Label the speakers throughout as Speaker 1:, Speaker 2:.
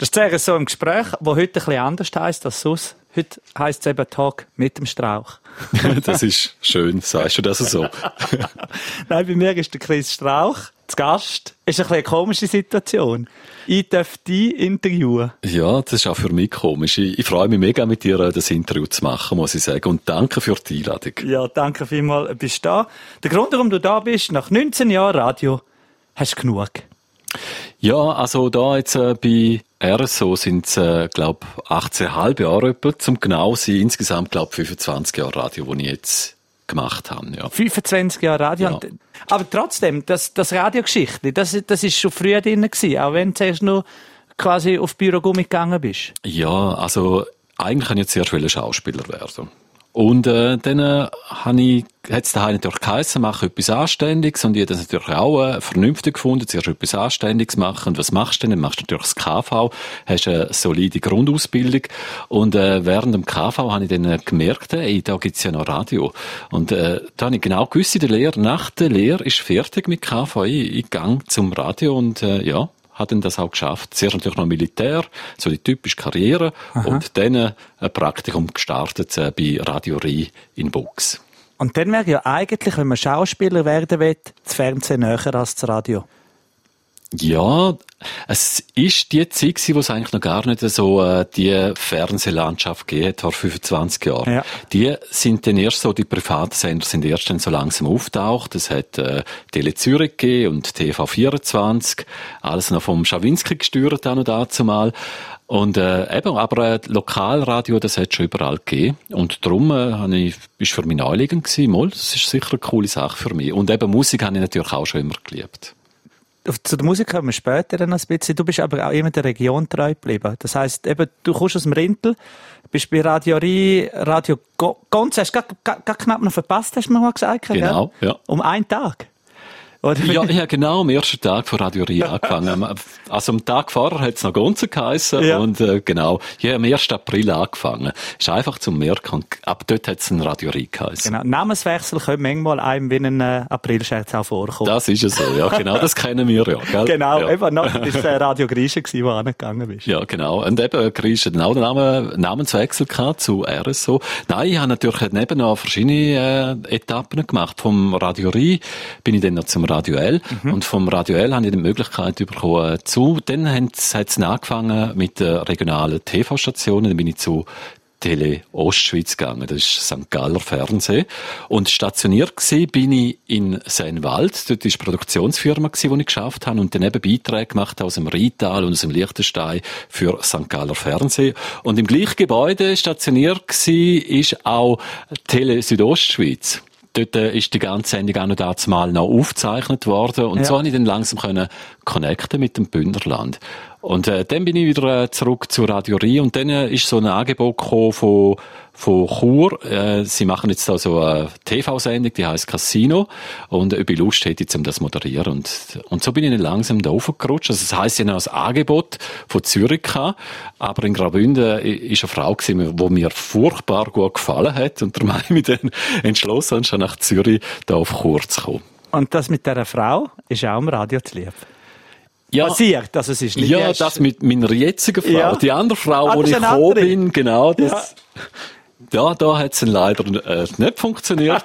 Speaker 1: Das ist sehr so im Gespräch, wo heute ein bisschen anders heisst als sonst. Heute heisst es eben Talk mit dem Strauch.
Speaker 2: das ist schön, sagst du das so?
Speaker 1: Nein, bei mir ist der Chris Strauch zu Gast. Ist ein bisschen eine komische Situation. Ich darf dich interviewen.
Speaker 2: Ja, das ist auch für mich komisch. Ich, ich freue mich mega, mit dir das Interview zu machen, muss ich sagen. Und danke für die Einladung.
Speaker 1: Ja, danke vielmals, bist du da. Der Grund, warum du da bist, nach 19 Jahren Radio, hast du genug.
Speaker 2: Ja, also da jetzt äh, bei RSO sind es, äh, glaube 18,5 Jahre etwa, zum genau sein. Insgesamt, glaube 25 Jahre Radio, die ich jetzt gemacht habe. Ja.
Speaker 1: 25 Jahre Radio. Ja. Aber trotzdem, das, das Radiogeschichte, das, das ist schon früher drin gewesen, auch wenn du zuerst nur quasi auf Bürogummi gegangen bist.
Speaker 2: Ja, also eigentlich kann ich jetzt zuerst Schauspieler werden. Und äh, dann äh, habe ich, hat es daheim natürlich geheißen, mach etwas Anständiges und ich habe das natürlich auch äh, vernünftig gefunden, zuerst etwas Anständiges machen. Und was machst du denn? Dann machst du natürlich das KV, hast eine solide Grundausbildung und äh, während dem KV habe ich dann äh, gemerkt, ey, da gibt's ja noch Radio. Und äh, da habe ich genau gewusst, in der Lehre, nach der Lehre ist fertig mit KV, ich, ich gang zum Radio und äh, ja, hat dann das auch geschafft. Zuerst natürlich noch Militär, so die typische Karriere Aha. und dann äh, ein Praktikum gestartet äh, bei Radio Rie in Bux.
Speaker 1: Und dann wäre ja eigentlich, wenn man Schauspieler werden will, das Fernsehen näher als das Radio.
Speaker 2: Ja, es ist die Zeit gewesen, wo es eigentlich noch gar nicht so äh, die Fernsehlandschaft gegeben vor 25 Jahren. Ja. Die sind dann erst so, die privaten Sender sind erst dann so langsam auftaucht. Es hat äh, Tele Zürich gegeben und TV24, alles noch vom Schawinski gesteuert auch noch dazu mal. Und äh, eben, aber äh, Lokalradio, das hat schon überall gegeben. Und darum äh, habe ich, ist für mich naheliegend gewesen, mal, das ist sicher eine coole Sache für mich. Und eben Musik habe ich natürlich auch schon immer geliebt
Speaker 1: zu der Musik kommen wir später dann ein bisschen. Du bist aber auch immer der Region treu geblieben. Das heisst, eben, du kommst aus dem Rintel, bist bei Radio Rie, Radio Gonz, hast du knapp noch verpasst, hast du mir mal gesagt.
Speaker 2: Genau,
Speaker 1: ja. Um einen Tag.
Speaker 2: Oder? Ja, ja, genau, am ersten Tag von Radio Ria angefangen. Also am Tag vorher hat es noch Gonze geheissen ja. und äh, genau, ja, am 1. April angefangen. Ist einfach zum Merken und ab dort hat es ein Radio Ria geheissen.
Speaker 1: Genau, Namenswechsel können manchmal einem wie ein äh, Aprilscherz auch vorkommen.
Speaker 2: Das ist es so, ja, genau, das kennen wir ja, gell?
Speaker 1: Genau,
Speaker 2: ja.
Speaker 1: eben, noch, das war Radio Griechen, wo du angegangen bist.
Speaker 2: Ja, genau, und eben Griechen hat auch den Namen, Namenswechsel gehabt zu RSO. Nein, ich habe natürlich neben noch verschiedene äh, Etappen gemacht. Vom Radio Ria bin ich dann noch zum Radio L. Mhm. Und vom Radio L habe ich die Möglichkeit bekommen zu. Dann hat es angefangen mit den regionalen TV-Stationen. Dann bin ich zu Tele Ostschweiz gegangen. Das ist St. Galler Fernsehen. Und stationiert gewesen bin ich in Seinwald. Dort war die Produktionsfirma die ich geschafft habe und dann eben Beiträge gemacht aus dem Rheintal und aus dem Liechtenstein für St. Galler Fernsehen. Und im gleichen Gebäude stationiert gewesen ist auch Tele Südostschweiz dort äh, ist die ganze Sendung auch noch dazu mal noch aufgezeichnet worden und ja. so habe ich dann langsam können connecten mit dem Bündnerland. Und äh, dann bin ich wieder äh, zurück zur Radiorie und dann äh, ist so ein Angebot gekommen von von Chur. Äh, sie machen jetzt da so eine TV-Sendung, die heißt Casino. Und ich Lust hätte, um das moderieren. Und, und so bin ich dann langsam da aufgerutscht. Also das heisst, ich habe ein Angebot von Zürich gehabt, aber in Graubünden ist eine Frau die mir furchtbar gut gefallen hat. Und darum habe ich mich dann entschlossen, schon nach Zürich da auf Chur zu kommen.
Speaker 1: Und das mit dieser Frau ist auch im Radio zu lieb ja, passiert. Also es ist nicht
Speaker 2: ja, erst... das mit meiner jetzigen Frau. Ja. Die andere Frau, ah, wo ich gekommen bin, genau, das, ja, ja da hat es leider äh, nicht funktioniert.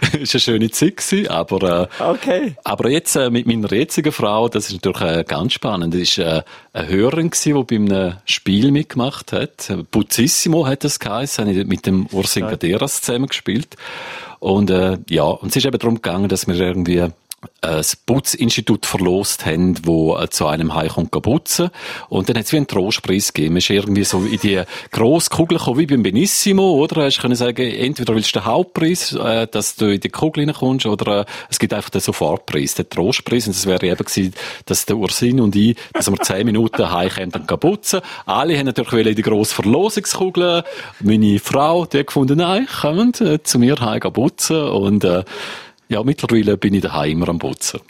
Speaker 2: ist eine schöne Zeit gewesen, aber,
Speaker 1: äh, okay.
Speaker 2: aber jetzt äh, mit meiner jetzigen Frau, das ist natürlich äh, ganz spannend. Das ist äh, eine Hörerin gewesen, die bei einem Spiel mitgemacht hat. Puzzissimo hat das geheißen, habe ich mit dem Ursin Gaderas zusammen gespielt. Und äh, ja, und es ist eben darum gegangen, dass wir irgendwie das Putzinstitut verlost haben, wo äh, zu einem Heim kommt putzen. Und dann hat es wie einen Trostpreis gegeben. Man ist irgendwie so in die grosse Kugel gekommen, wie beim Benissimo, oder? Hast können sagen, entweder willst du den Hauptpreis, äh, dass du in die Kugel reinkommst, oder äh, es gibt einfach den Sofortpreis, den Trostpreis. Und das wäre eben gewesen, dass der Ursin und ich, dass wir zehn Minuten heim können putzen. Alle haben natürlich in die grosse Verlosungskugel. Meine Frau, die hat gefunden, nein, kommen zu mir heim putzen. Und, äh, ja, mittlerweile bin ich daheim immer am Putzen.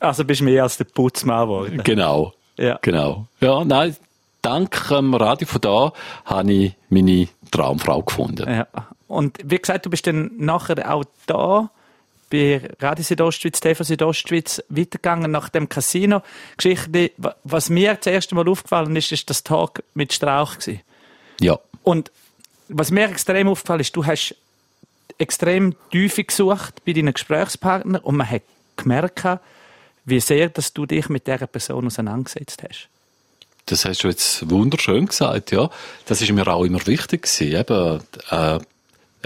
Speaker 1: Also bist du mehr als der Putzmann geworden?
Speaker 2: Genau. Ja. Genau. Ja, nein, dank dem Radio von da habe ich meine Traumfrau gefunden.
Speaker 1: Ja. Und wie gesagt, du bist dann nachher auch da bei Radio Südostschweiz, TV Südostschweiz weitergegangen nach dem Casino-Geschichte. Was mir das erste Mal aufgefallen ist, ist das Tag mit Strauch gewesen.
Speaker 2: Ja.
Speaker 1: Und was mir extrem aufgefallen ist, du hast extrem Tiefe gesucht bei deinen Gesprächspartnern und man hat gemerkt, wie sehr, dass du dich mit dieser Person auseinandergesetzt hast.
Speaker 2: Das hast du jetzt wunderschön gesagt, ja. Das ist mir auch immer wichtig gewesen. Eben, äh,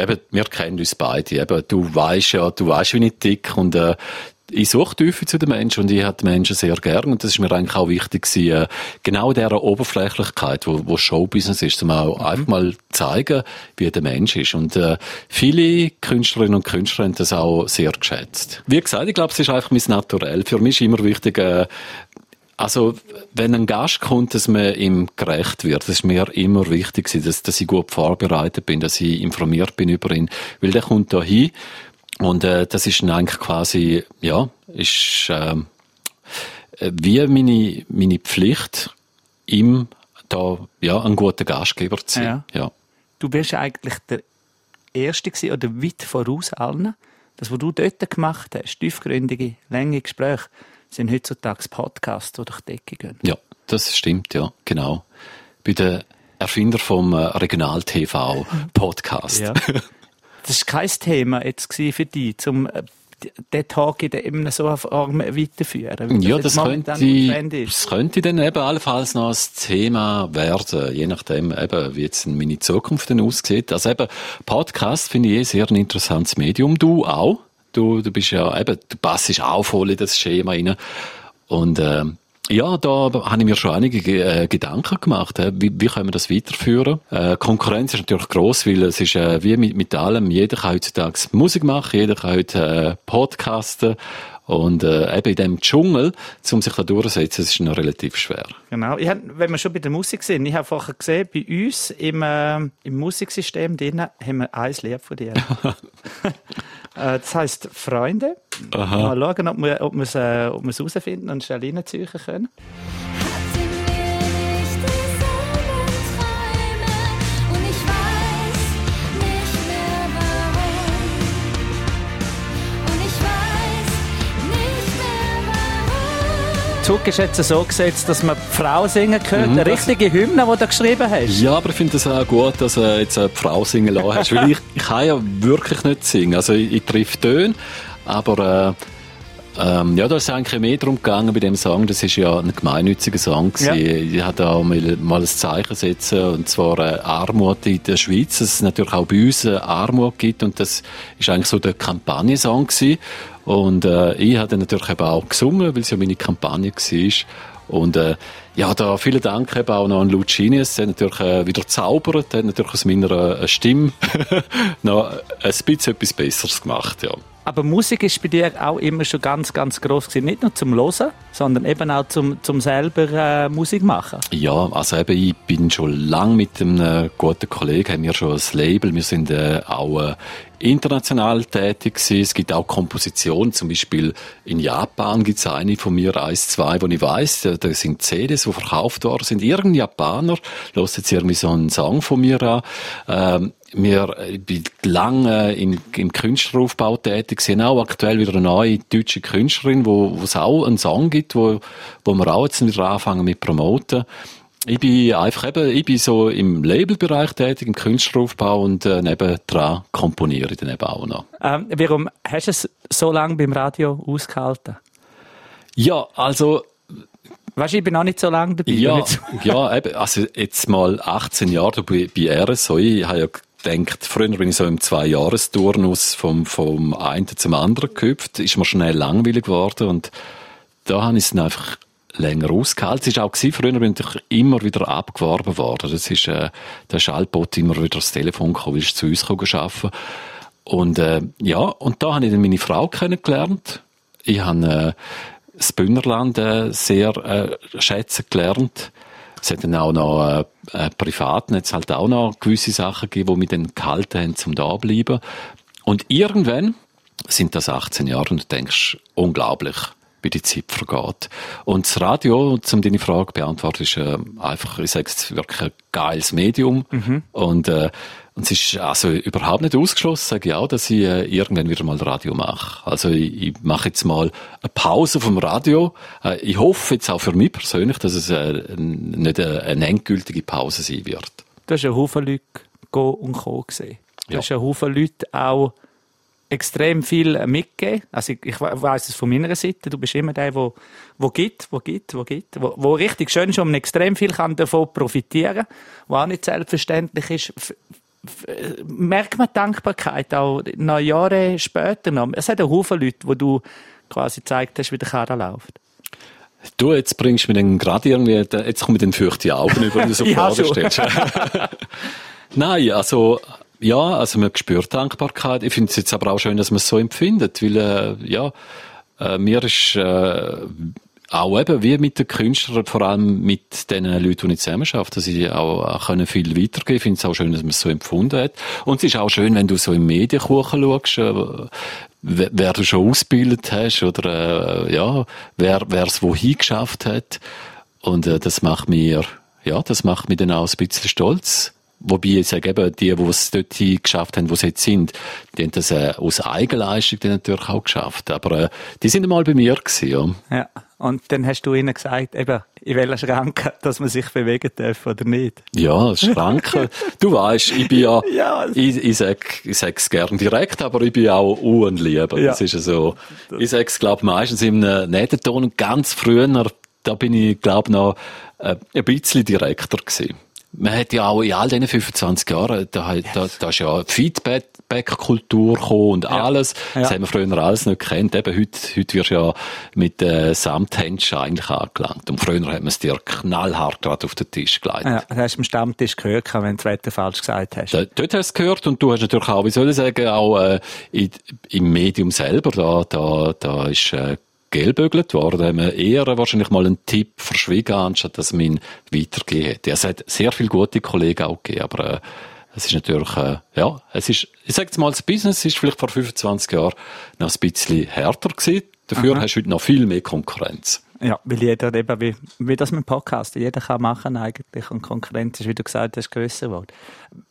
Speaker 2: eben, wir kennen uns beide. Eben, du weißt ja, du weißt, wie ich dick und äh, ich suche Tiefe zu den Menschen und ich habe die Menschen sehr gern und das ist mir eigentlich auch wichtig gewesen, äh, genau dieser Oberflächlichkeit, wo, wo Showbusiness ist, um auch mhm. einfach mal zeigen, wie der Mensch ist und äh, viele Künstlerinnen und Künstler haben das auch sehr geschätzt. Wie gesagt, ich glaube, es ist einfach mein Naturell. Für mich ist immer wichtig, äh, also, wenn ein Gast kommt, dass man ihm gerecht wird, das ist mir immer wichtig, dass, dass ich gut vorbereitet bin, dass ich informiert bin über ihn. Weil der kommt da hin und äh, das ist dann eigentlich quasi, ja, ist äh, wie meine, meine Pflicht, ihm da ja, ein guter Gastgeber zu sein. Ja. ja.
Speaker 1: Du bist eigentlich der Erste gewesen, oder weit voraus allen. Das, was du dort gemacht hast, tiefgründige, lange Gespräche, sind heutzutage Podcasts, die durch die Decke gehen.
Speaker 2: Ja, das stimmt, ja, genau. Bei den Erfinder vom äh, Regional-TV-Podcast. Ja.
Speaker 1: Das war kein Thema jetzt für dich, zum äh, den Tag in eben so Form weiterführen?
Speaker 2: Ja, das, das könnte, das könnte dann eben allenfalls noch ein Thema werden, je nachdem eben, wie jetzt meine Zukunft dann aussieht. Also eben, Podcast finde ich eh sehr ein interessantes Medium. Du auch? Du, du bist ja eben, du passest auch voll in das Schema rein. Und, äh, ja, da habe ich mir schon einige äh, Gedanken gemacht. Äh, wie, wie können wir das weiterführen? Äh, Konkurrenz ist natürlich groß, weil es ist äh, wie mit, mit allem. Jeder kann heutzutage Musik machen, jeder kann heute äh, podcasten. Und äh, eben in dem Dschungel, um sich da durchzusetzen, ist noch relativ schwer.
Speaker 1: Genau. Ich hab, wenn wir schon bei der Musik sind, ich habe vorher gesehen, bei uns im, äh, im Musiksystem drin haben wir ein Lied von dir. Äh, das heisst Freunde. Aha. Mal schauen, ob wir, ob es äh, ob herausfinden und schnell reinziehen können. Zug ist jetzt so gesetzt, dass man die Frau singen könnte. Mhm, eine richtige Hymne, die du geschrieben hast.
Speaker 2: Ja, aber ich finde es auch gut, dass du jetzt eine Frau singen lassen hast. weil ich, ich kann ja wirklich nicht singen. Also ich, ich treffe Töne, aber äh, ähm, ja, da ist es eigentlich mehr darum gegangen bei dem Song. Das ist ja ein gemeinnütziger Song. Ja. Ich hatte auch mal, mal ein Zeichen setzen, und zwar äh, Armut in der Schweiz. Dass es natürlich auch bei uns äh, Armut gibt und das ist eigentlich so der Kampagnensong gewesen. Und äh, ich habe dann natürlich eben auch gesungen, weil es ja meine Kampagne war. Und äh, ja, da vielen Dank eben auch noch an Lucini. Es hat natürlich äh, wieder zaubert, hat natürlich aus meiner äh, Stimme noch ein bisschen etwas Besseres gemacht, ja.
Speaker 1: Aber Musik ist bei dir auch immer schon ganz, ganz groß gewesen. Nicht nur zum Hören, sondern eben auch zum, zum selber äh, Musik machen.
Speaker 2: Ja, also eben, ich bin schon lange mit einem äh, guten Kollegen, haben wir schon ein Label. Wir sind äh, auch äh, international tätig gewesen. Es gibt auch Kompositionen, zum Beispiel in Japan gibt es eine von mir, eins, zwei, wo ich weiss, da, da sind CDs, die verkauft worden sind. Irgendein Japaner lässt jetzt irgendwie so einen Song von mir an. Ähm, wir bin lange im, im Künstleraufbau tätig, sind auch aktuell wieder eine neue deutsche Künstlerin, wo es auch einen Song gibt, wo, wo wir auch jetzt wieder anfangen mit promoten. Ich bin einfach eben, ich bin so im Labelbereich tätig, im Künstleraufbau und äh, nebendran komponiere ich dann eben auch noch.
Speaker 1: Ähm, warum hast du es so lange beim Radio ausgehalten?
Speaker 2: Ja, also
Speaker 1: Weißt du, ich bin auch nicht so lange dabei.
Speaker 2: Ja, ja eben, also jetzt mal 18 Jahre bei, bei RSO. Ich habe ja gedacht, früher bin ich so im Zwei-Jahres-Turnus vom, vom einen zum anderen gehüpft, ist mir schnell langweilig geworden und da habe ich es einfach länger ausgehalten. Es war auch gewesen, früher bin ich immer wieder abgeworben worden. Das ist, äh, der Schallbot immer wieder das Telefon gekommen, willst du zu uns arbeiten? Und, äh, ja, und da habe ich dann meine Frau kennengelernt. Ich habe, äh, das Bündnerland äh, sehr äh, schätzen gelernt. Es hat dann auch noch äh, äh, privat jetzt halt auch noch gewisse Sachen gegeben, die mich dann gehalten haben, zum da bleiben. Und irgendwann sind das 18 Jahre und du denkst, unglaublich wie die Zeit vergeht. Und das Radio, um deine Frage zu beantworten, ist äh, einfach, ich sage es wirklich ein geiles Medium. Mhm. Und, äh, und es ist also überhaupt nicht ausgeschlossen, sage ich auch, dass ich äh, irgendwann wieder mal Radio mache. Also ich, ich mache jetzt mal eine Pause vom Radio. Äh, ich hoffe jetzt auch für mich persönlich, dass es äh, nicht eine, eine endgültige Pause sein wird.
Speaker 1: Du hast einen Haufen Leute gehen und kommen gesehen. Du ja. hast einen Haufen Leute auch extrem viel mitgegeben. Also ich, ich weiß es von meiner Seite. Du bist immer der, wo, wo gibt, wo gibt, wo gibt, wo, wo richtig schön ist und extrem viel kann davon profitieren, wo auch nicht selbstverständlich ist. F merkt man Dankbarkeit auch noch Jahre später noch. Es hat einen Haufen Leute, wo du quasi gezeigt hast, wie der Karre läuft.
Speaker 2: Du, jetzt bringst du mir dann gerade irgendwie, jetzt kommen dann fürchte Augen über, wenn du so Fragen stellst. Nein, also, ja, also man spürt Dankbarkeit. Ich finde es jetzt aber auch schön, dass man es so empfindet, weil, äh, ja, äh, mir ist, äh, auch eben wie mit den Künstlern, vor allem mit den Leuten, die ich zusammen arbeite, dass ich auch, auch können viel weitergeben Ich finde es auch schön, dass man es so empfunden hat. Und es ist auch schön, wenn du so im Medienkuchen schaust, äh, wer, du schon ausgebildet hast oder äh, ja, wer wer es wohin geschafft hat. Und äh, das macht mir, ja, das macht mich dann auch ein bisschen stolz Wobei ich sage eben, die, die es dort geschafft haben, wo sie jetzt sind, die haben das äh, aus Eigenleistung dann natürlich auch geschafft. Aber äh, die sind einmal bei mir gewesen, ja.
Speaker 1: Ja. Und dann hast du ihnen gesagt, eben, in welcher Schranke, dass man sich bewegen darf oder nicht?
Speaker 2: Ja, Schranke. du weißt, ich bin ja, ja ich, ich sag, ich sag's gern direkt, aber ich bin auch unlieb. Ja. Das ist ja so. Ich sag's, glaub, meistens im Nähtenton ganz früher, da bin ich, glaub, noch äh, ein bisschen direkter gewesen man hat ja auch in all diesen 25 Jahren, da, da, da ist ja Feedback-Kultur gekommen und ja. alles. Ja. Das haben wir früher alles nicht gekannt. Eben heute, heute wirst du ja mit äh, Samthändchen eigentlich angelangt. Und früher hat man es dir knallhart gerade auf den Tisch gelegt.
Speaker 1: Ja, das hast du am Stammtisch gehört, wenn du das Wetter falsch gesagt hast.
Speaker 2: Da, dort hast du gehört und du hast natürlich auch, wie soll ich sagen, auch äh, in, im Medium selber, da, da, da ist äh, gelbögelt worden. Haben wir eher wahrscheinlich mal einen Tipp verschwiegen, anstatt dass man ihn weitergegeben hätte. Es hat sehr viele gute Kollegen auch gegeben, aber äh, es ist natürlich, äh, ja, es ist, ich sage jetzt mal, das Business ist vielleicht vor 25 Jahren noch ein bisschen härter gewesen. Dafür Aha. hast du heute noch viel mehr Konkurrenz.
Speaker 1: Ja, weil jeder eben, wie, wie das mit Podcast, jeder kann machen eigentlich und Konkurrenz ist, wie du gesagt hast, grösser geworden.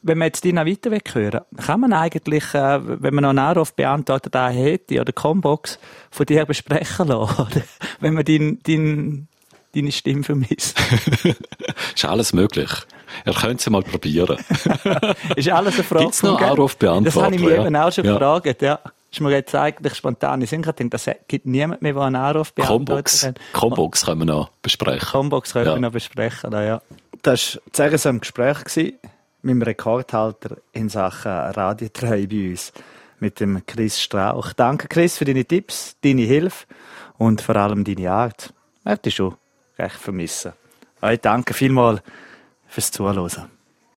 Speaker 1: Wenn wir jetzt Dina weiter hören, kann man eigentlich, äh, wenn man noch einen Anruf beantwortet hätte oder Combox von dir besprechen lassen, oder? wenn man dein, dein, deine Stimme vermisst.
Speaker 2: ist alles möglich. Er könnte es mal probieren.
Speaker 1: ist alles eine Frage.
Speaker 2: Gibt's noch Anrufbeantworter?
Speaker 1: Das habe ich mir ja. eben auch schon ja. gefragt, ja ist mir jetzt eigentlich spontan in Sinn gedacht, das gibt niemand mehr, der einen Anruf
Speaker 2: beantwortet hat. Combox können wir noch besprechen.
Speaker 1: Combox können ja. wir noch besprechen, ja. Das war sehr so ein Gespräch gewesen, mit dem Rekordhalter in Sachen Radiotreu bei uns, mit dem Chris Strauch. Danke Chris für deine Tipps, deine Hilfe und vor allem deine Art. Ich werde dich schon recht vermissen. Ich danke vielmals fürs Zuhören.